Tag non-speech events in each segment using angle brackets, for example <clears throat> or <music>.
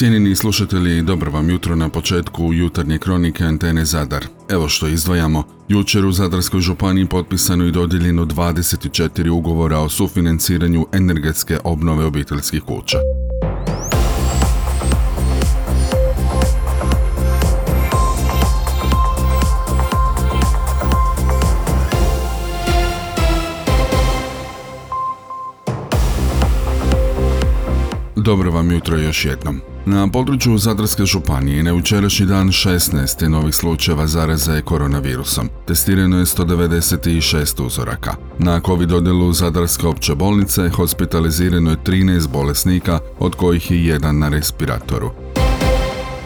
Cijenjeni slušatelji, dobro vam jutro na početku jutarnje kronike Antene Zadar. Evo što izdvajamo. Jučer u Zadarskoj županiji potpisano i dodijeljeno 24 ugovora o sufinanciranju energetske obnove obiteljskih kuća. Dobro vam jutro još jednom. Na području Zadarske županije na jučerašnji dan 16 novih slučajeva zaraze koronavirusom. Testirano je 196 uzoraka. Na COVID odjelu Zadarske opće bolnice hospitalizirano je 13 bolesnika, od kojih je jedan na respiratoru.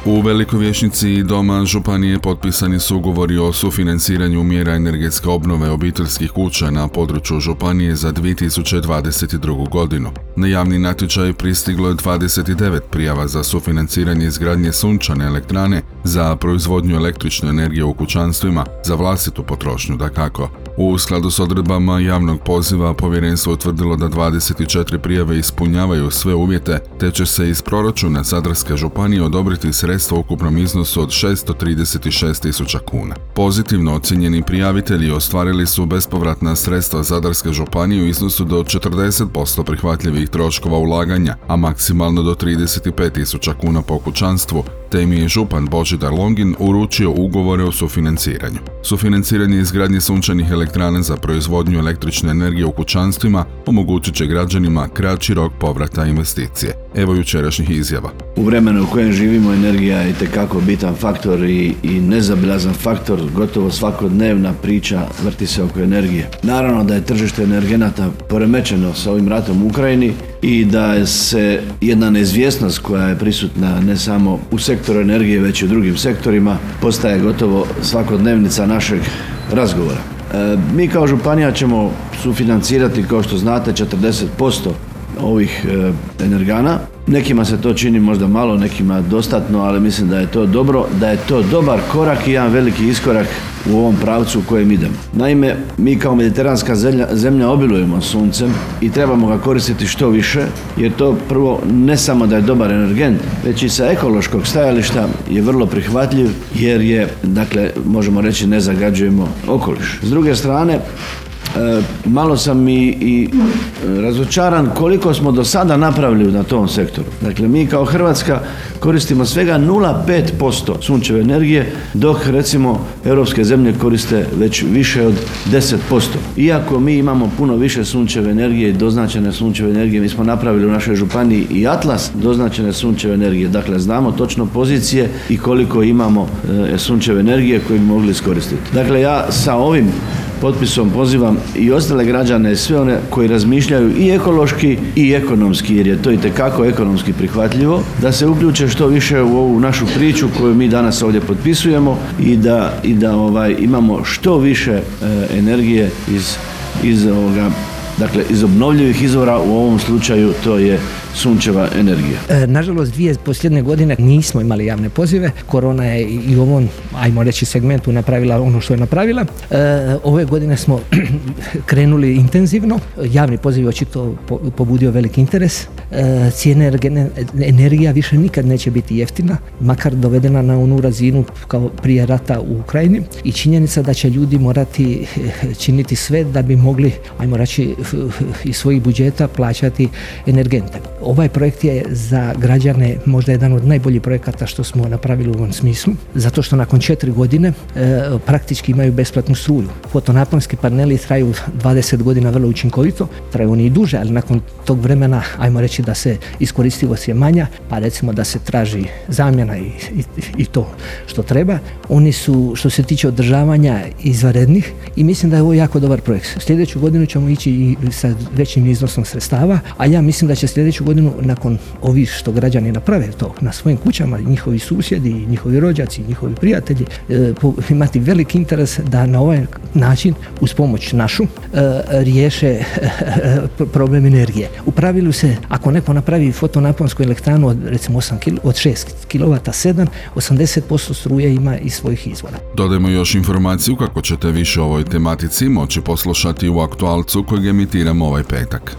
U Velikoj vješnici doma Županije potpisani su ugovori o sufinanciranju mjera energetske obnove obiteljskih kuća na području Županije za 2022. godinu. Na javni natječaj pristiglo je 29 prijava za sufinanciranje izgradnje sunčane elektrane za proizvodnju električne energije u kućanstvima za vlastitu potrošnju, da kako. U skladu s odredbama javnog poziva povjerenstvo utvrdilo da 24 prijave ispunjavaju sve uvjete, te će se iz proračuna Zadarske županije odobriti sredstva ukupnom iznosu od 636 tisuća kuna. Pozitivno ocjenjeni prijavitelji ostvarili su bespovratna sredstva Zadarske županije u iznosu do 40% prihvatljivih troškova ulaganja, a maksimalno do 35 tisuća kuna po kućanstvu, te mi je župan Božidar Longin uručio ugovore o sufinanciranju. Sufinanciranje izgradnje sunčanih elektrana za proizvodnju električne energije u kućanstvima omogućit će građanima kraći rok povrata investicije. Evo jučerašnjih izjava. U vremenu u kojem živimo energija je itekako bitan faktor i, i nezabilazan faktor, gotovo svakodnevna priča vrti se oko energije. Naravno da je tržište energenata poremećeno sa ovim ratom u Ukrajini i da se jedna neizvjesnost koja je prisutna ne samo u sektoru energije već i u drugim sektorima postaje gotovo svakodnevnica našeg razgovora. E, mi kao županija ćemo sufinancirati kao što znate 40% ovih e, energana. Nekima se to čini možda malo, nekima dostatno, ali mislim da je to dobro, da je to dobar korak i jedan veliki iskorak u ovom pravcu u kojem idemo. Naime, mi kao mediteranska zemlja, zemlja obilujemo suncem i trebamo ga koristiti što više, jer to prvo ne samo da je dobar energent, već i sa ekološkog stajališta je vrlo prihvatljiv, jer je, dakle, možemo reći ne zagađujemo okoliš. S druge strane, malo sam i, i razočaran koliko smo do sada napravili na tom sektoru. Dakle, mi kao Hrvatska koristimo svega 0,5% sunčeve energije, dok recimo europske zemlje koriste već više od 10%. Iako mi imamo puno više sunčeve energije i doznačene sunčeve energije, mi smo napravili u našoj županiji i atlas doznačene sunčeve energije. Dakle, znamo točno pozicije i koliko imamo e, sunčeve energije koje bi mogli iskoristiti. Dakle, ja sa ovim potpisom pozivam i ostale građane, sve one koji razmišljaju i ekološki i ekonomski, jer je to i tekako ekonomski prihvatljivo, da se uključe što više u ovu našu priču koju mi danas ovdje potpisujemo i da, i da ovaj, imamo što više e, energije iz, iz ovoga Dakle, iz obnovljivih izvora u ovom slučaju to je sunčeva energija. E, nažalost, dvije posljedne godine nismo imali javne pozive. Korona je i u ovom, ajmo reći, segmentu napravila ono što je napravila. E, ove godine smo <clears throat> krenuli intenzivno. Javni poziv očito pobudio veliki interes. E, cijene energija više nikad neće biti jeftina, makar dovedena na onu razinu kao prije rata u Ukrajini i činjenica da će ljudi morati <laughs> činiti sve da bi mogli, ajmo reći, iz svojih budžeta plaćati energente. Ovaj projekt je za građane možda jedan od najboljih projekata što smo napravili u ovom smislu, zato što nakon četiri godine e, praktički imaju besplatnu struju. Fotonaponski paneli traju 20 godina vrlo učinkovito, traju oni i duže, ali nakon tog vremena, ajmo reći da se iskoristivost je manja, pa recimo da se traži zamjena i, i, i to što treba. Oni su, što se tiče održavanja, izvanrednih i mislim da je ovo jako dobar projekt. Sljedeću godinu ćemo ići i sa većim iznosom sredstava, a ja mislim da će sljedeću godinu nakon ovih što građani naprave to na svojim kućama, njihovi susjedi, njihovi rođaci, njihovi prijatelji, e, imati veliki interes da na ovaj način uz pomoć našu e, riješe e, problem energije. U pravilu se, ako neko napravi fotonaponsku elektranu od recimo 8 kil, od 6 kW, 7, 80% struje ima iz svojih izvora. Dodajmo još informaciju kako ćete više o ovoj tematici moći poslušati u aktualcu kojeg emitiramo ovaj petak.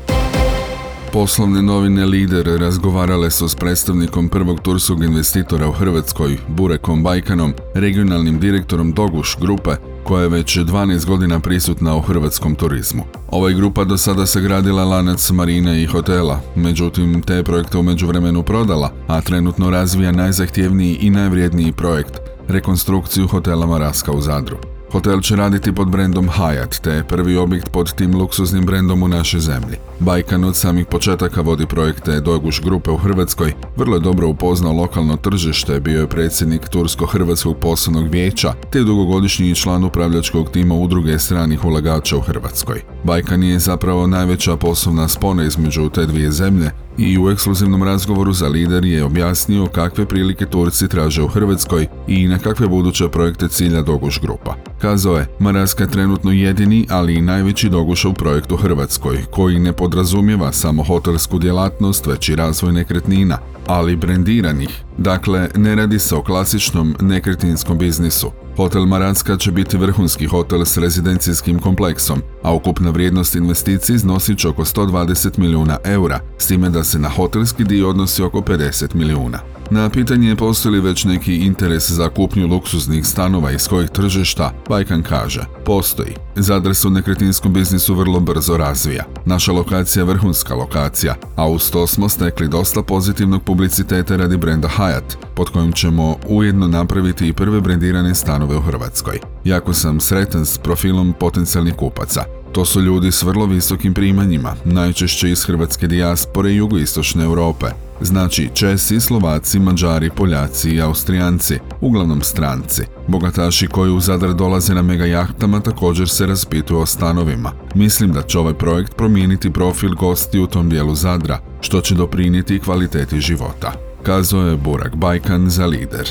Poslovne novine Lider razgovarale su s predstavnikom prvog turskog investitora u Hrvatskoj, Burekom Bajkanom, regionalnim direktorom Doguš grupe, koja je već 12 godina prisutna u hrvatskom turizmu. Ova grupa do sada se gradila lanac marine i hotela, međutim te projekte u međuvremenu prodala, a trenutno razvija najzahtjevniji i najvrijedniji projekt, rekonstrukciju hotela Maraska u Zadru. Hotel će raditi pod brendom Hyatt, te je prvi objekt pod tim luksuznim brendom u našoj zemlji. Bajkan od samih početaka vodi projekte Doguš grupe u Hrvatskoj, vrlo je dobro upoznao lokalno tržište, bio je predsjednik Tursko-Hrvatskog poslovnog vijeća, te dugogodišnji član upravljačkog tima udruge stranih ulagača u Hrvatskoj. Bajkan je zapravo najveća poslovna spona između te dvije zemlje, i u ekskluzivnom razgovoru za lider je objasnio kakve prilike Turci traže u Hrvatskoj i na kakve buduće projekte cilja Doguš grupa. Kazao je, Maraska trenutno jedini, ali i najveći Doguš u projektu Hrvatskoj, koji ne podrazumijeva samo hotelsku djelatnost, već i razvoj nekretnina, ali brendiranih. Dakle, ne radi se o klasičnom nekretninskom biznisu. Hotel Maranska će biti vrhunski hotel s rezidencijskim kompleksom, a ukupna vrijednost investicije iznosit će oko 120 milijuna eura, s time da se na hotelski dio odnosi oko 50 milijuna. Na pitanje postoji li već neki interes za kupnju luksuznih stanova iz kojih tržišta, Bajkan kaže, postoji. Zadar se u nekretninskom biznisu vrlo brzo razvija. Naša lokacija je vrhunska lokacija, a uz to smo stekli dosta pozitivnog publiciteta radi brenda Hyatt, pod kojim ćemo ujedno napraviti i prve brendirane stanove u Hrvatskoj. Jako sam sretan s profilom potencijalnih kupaca. To su ljudi s vrlo visokim primanjima, najčešće iz hrvatske dijaspore i jugoistočne Europe. Znači Česi, Slovaci, Mađari, Poljaci i Austrijanci, uglavnom stranci. Bogataši koji u Zadar dolaze na mega jahtama također se raspituju o stanovima. Mislim da će ovaj projekt promijeniti profil gosti u tom dijelu Zadra, što će doprinijeti kvaliteti života. Kazao je Burak Bajkan za lider.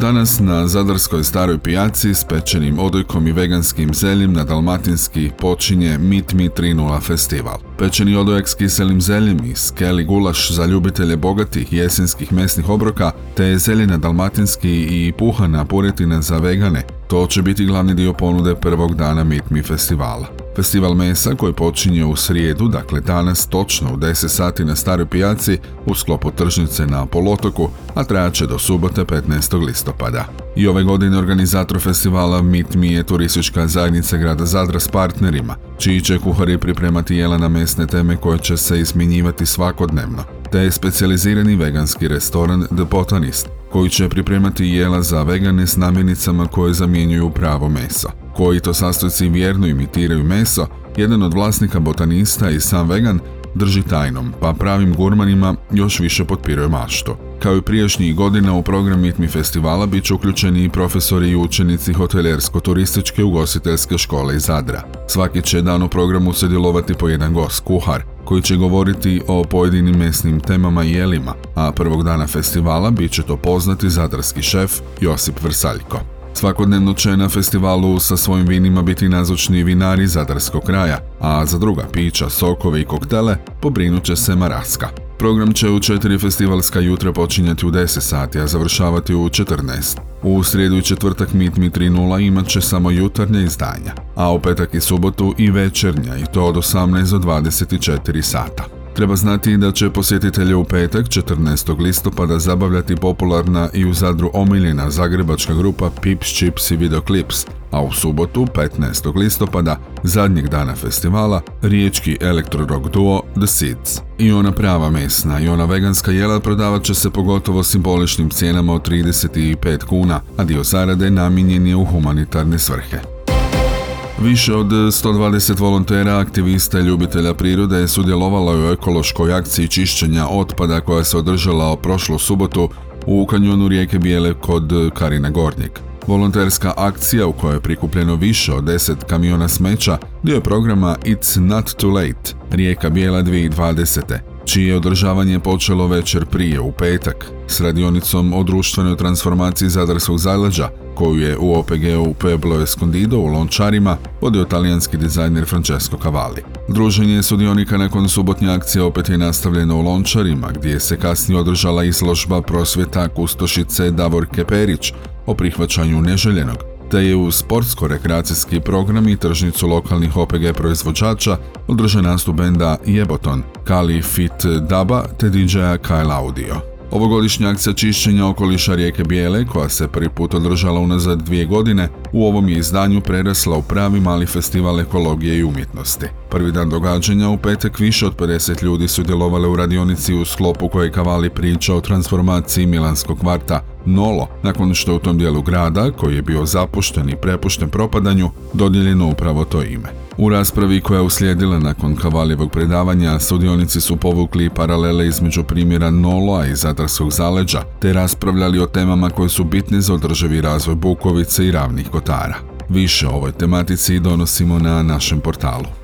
Danas na Zadarskoj staroj pijaci s pečenim odojkom i veganskim zeljem na Dalmatinski počinje Meet Me 3.0 festival. Pečeni odojak s kiselim zeljem i skeli gulaš za ljubitelje bogatih jesenskih mesnih obroka, te zelje na Dalmatinski i puhana puretina za vegane, to će biti glavni dio ponude prvog dana Meet Me festivala. Festival mesa koji počinje u srijedu, dakle danas točno u 10 sati na Staroj pijaci u sklopu tržnice na Polotoku, a trajaće do subote 15. listopada. I ove godine organizator festivala Meet Me je turistička zajednica grada Zadra s partnerima, čiji će kuhari pripremati jela na mesne teme koje će se izmjenjivati svakodnevno, te je specijalizirani veganski restoran The Botanist, koji će pripremati jela za vegane s namirnicama koje zamjenjuju pravo meso. Koji to sastojci vjerno imitiraju meso, jedan od vlasnika botanista i sam vegan drži tajnom, pa pravim gurmanima još više potpiruje maštu. Kao i prijašnjih godina u program Me festivala bit će uključeni i profesori i učenici hotelersko-turističke ugostiteljske škole iz Zadra. Svaki će dan u programu sudjelovati po jedan gost, kuhar, koji će govoriti o pojedinim mesnim temama i jelima, a prvog dana festivala bit će to poznati zadarski šef Josip Vrsaljko. Svakodnevno će na festivalu sa svojim vinima biti nazočni vinari Zadarskog kraja, a za druga pića, sokove i koktele pobrinut će se Maraska. Program će u četiri festivalska jutra počinjati u 10 sati, a završavati u 14. U srijedu i četvrtak Meet Me 3.0 imat će samo jutarnja izdanja, a u petak i subotu i večernja i to od 18 do 24 sata. Treba znati da će posjetitelje u petak 14. listopada zabavljati popularna i u Zadru omiljena zagrebačka grupa Pips, Chips i Videoclips, a u subotu 15. listopada, zadnjeg dana festivala, riječki elektro-rock duo The Seeds. I ona prava mesna i ona veganska jela prodavat će se pogotovo simboličnim cijenama od 35 kuna, a dio zarade namijenjen je u humanitarne svrhe. Više od 120 volontera, aktivista i ljubitelja prirode je sudjelovalo u ekološkoj akciji čišćenja otpada koja se održala prošlu subotu u kanjonu rijeke Bijele kod Karina Gornjeg. Volonterska akcija u kojoj je prikupljeno više od 10 kamiona smeća dio je programa It's Not Too Late, Rijeka Bijela 2020 čije održavanje počelo večer prije u petak s radionicom o društvenoj transformaciji Zadarskog zaleđa koju je u OPG-u Pueblo Escondido u Lončarima vodio talijanski dizajner Francesco Cavalli. Druženje sudionika nakon subotnje akcije opet je nastavljeno u Lončarima gdje se kasnije održala izložba prosvjeta kustošice Davorke Perić o prihvaćanju neželjenog te je u sportsko-rekreacijski program i tržnicu lokalnih OPG proizvođača održan nastup benda Jeboton, Kali Fit Daba te DJ-a Kyle Audio. Ovogodišnja akcija čišćenja okoliša rijeke Bijele, koja se prvi put održala unazad dvije godine, u ovom je izdanju prerasla u pravi mali festival ekologije i umjetnosti. Prvi dan događanja u petak više od 50 ljudi su djelovali u radionici u sklopu koje kavali priča o transformaciji Milanskog kvarta Nolo, nakon što je u tom dijelu grada, koji je bio zapušten i prepušten propadanju, dodijeljeno upravo to ime. U raspravi koja je uslijedila nakon Kavaljevog predavanja, sudionici su povukli paralele između primjera Noloa i Zadarskog zaleđa, te raspravljali o temama koje su bitne za održivi razvoj Bukovice i ravnih kotara. Više o ovoj tematici donosimo na našem portalu.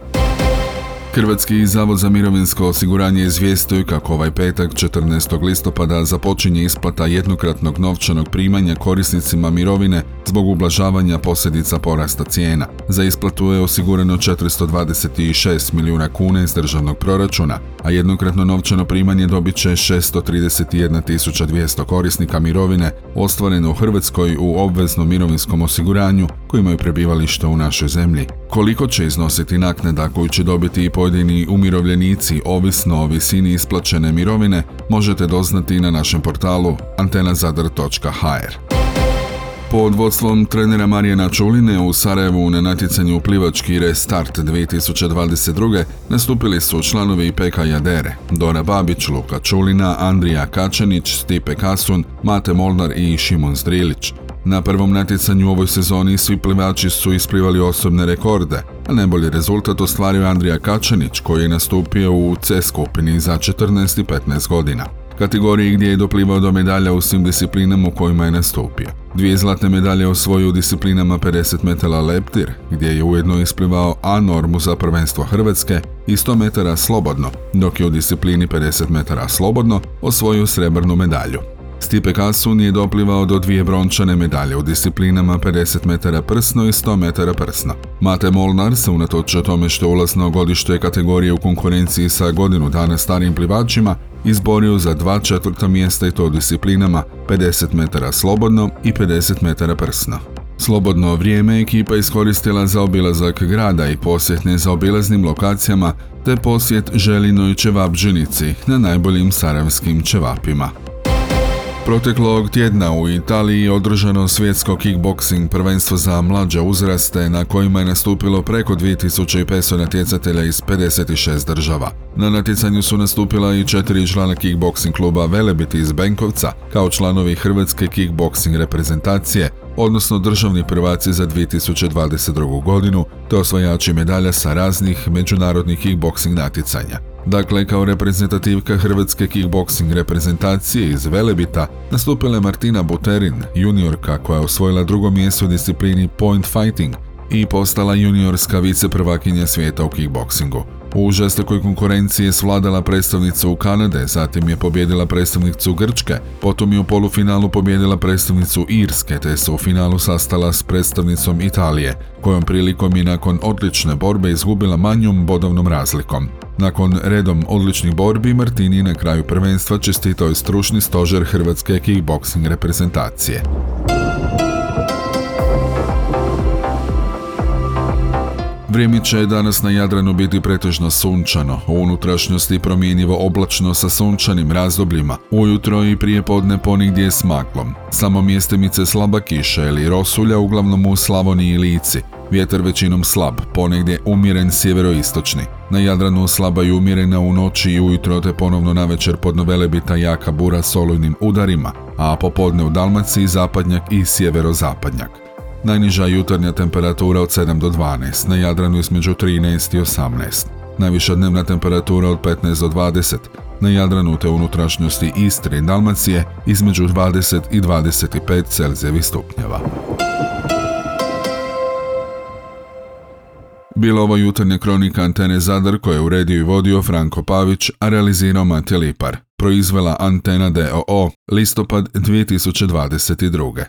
Hrvatski zavod za mirovinsko osiguranje izvijestuje kako ovaj petak 14. listopada započinje isplata jednokratnog novčanog primanja korisnicima mirovine zbog ublažavanja posljedica porasta cijena. Za isplatu je osigurano 426 milijuna kuna iz državnog proračuna, a jednokratno novčano primanje dobit će 631.200 korisnika mirovine ostvareno u Hrvatskoj u obveznom mirovinskom osiguranju koji imaju prebivalište u našoj zemlji. Koliko će iznositi naknada koju će dobiti i pojedini umirovljenici ovisno o visini isplaćene mirovine možete doznati na našem portalu antenazadar.hr. Pod vodstvom trenera Marijana Čuline u Sarajevu na natjecanju plivački Restart 2022. nastupili su članovi PK Jadere, Dora Babić, Luka Čulina, Andrija Kačanić, Stipe Kasun, Mate Molnar i Šimon Zdrilić. Na prvom natjecanju u ovoj sezoni svi plivači su isplivali osobne rekorde, a najbolji rezultat ostvario Andrija Kačanić koji je nastupio u C skupini za 14 i 15 godina kategoriji gdje je doplivao do medalja u svim disciplinama u kojima je nastupio. Dvije zlatne medalje osvojio u disciplinama 50 metala leptir, gdje je ujedno isplivao A normu za prvenstvo Hrvatske i 100 metara slobodno, dok je u disciplini 50 metara slobodno osvojio srebrnu medalju. Stipe Kasun je doplivao do dvije brončane medalje u disciplinama 50 metara prsno i 100 metara prsno. Mate Molnar se unatoč tome što ulazno godište kategorije u konkurenciji sa godinu dana starim plivačima izborio za dva četvrta mjesta i to u disciplinama 50 metara slobodno i 50 metara prsno. Slobodno vrijeme ekipa iskoristila za obilazak grada i posjet nezaobilaznim lokacijama te posjet Želinoj Čevapđenici na najboljim saravskim čevapima. Proteklog tjedna u Italiji održano svjetsko kickboxing prvenstvo za mlađe uzraste na kojima je nastupilo preko 2500 natjecatelja iz 56 država. Na natjecanju su nastupila i četiri člana kickboxing kluba Velebiti iz Benkovca kao članovi Hrvatske kickboxing reprezentacije, odnosno državni prvaci za 2022. godinu, te osvajači medalja sa raznih međunarodnih kickboxing natjecanja. Dakle, kao reprezentativka Hrvatske kickboxing reprezentacije iz Velebita nastupila je Martina Buterin, juniorka koja je osvojila drugo mjesto u disciplini point fighting i postala juniorska viceprvakinja svijeta u kickboxingu. U žestokoj konkurenciji je svladala predstavnicu Kanade, zatim je pobjedila predstavnicu Grčke, potom je u polufinalu pobjedila predstavnicu Irske, te se u finalu sastala s predstavnicom Italije, kojom prilikom je nakon odlične borbe izgubila manjom bodovnom razlikom. Nakon redom odličnih borbi, Martini na kraju prvenstva čestitao je stručni stožer Hrvatske kickboxing reprezentacije. Vrijeme će danas na Jadranu biti pretežno sunčano, u unutrašnjosti promjenjivo oblačno sa sunčanim razdobljima, ujutro i prije podne ponigdje s maklom. Samo mjestimice slaba kiša ili rosulja uglavnom u Slavoniji i Lici, Vjetar većinom slab, ponegdje umjeren sjeveroistočni. Na Jadranu slaba i umjerena u noći i ujutro te ponovno navečer pod Novelebita jaka bura s olujnim udarima, a popodne u Dalmaciji zapadnjak i sjeverozapadnjak. Najniža jutarnja temperatura od 7 do 12, na Jadranu između 13 i 18. Najviša dnevna temperatura od 15 do 20, na Jadranu te unutrašnjosti Istre i Dalmacije između 20 i 25 Celzijevih stupnjeva. Bila ovo jutarnja kronika Antene Zadar koje je uredio i vodio Franko Pavić, a realizirao Matija Lipar. Proizvela Antena DOO, listopad 2022.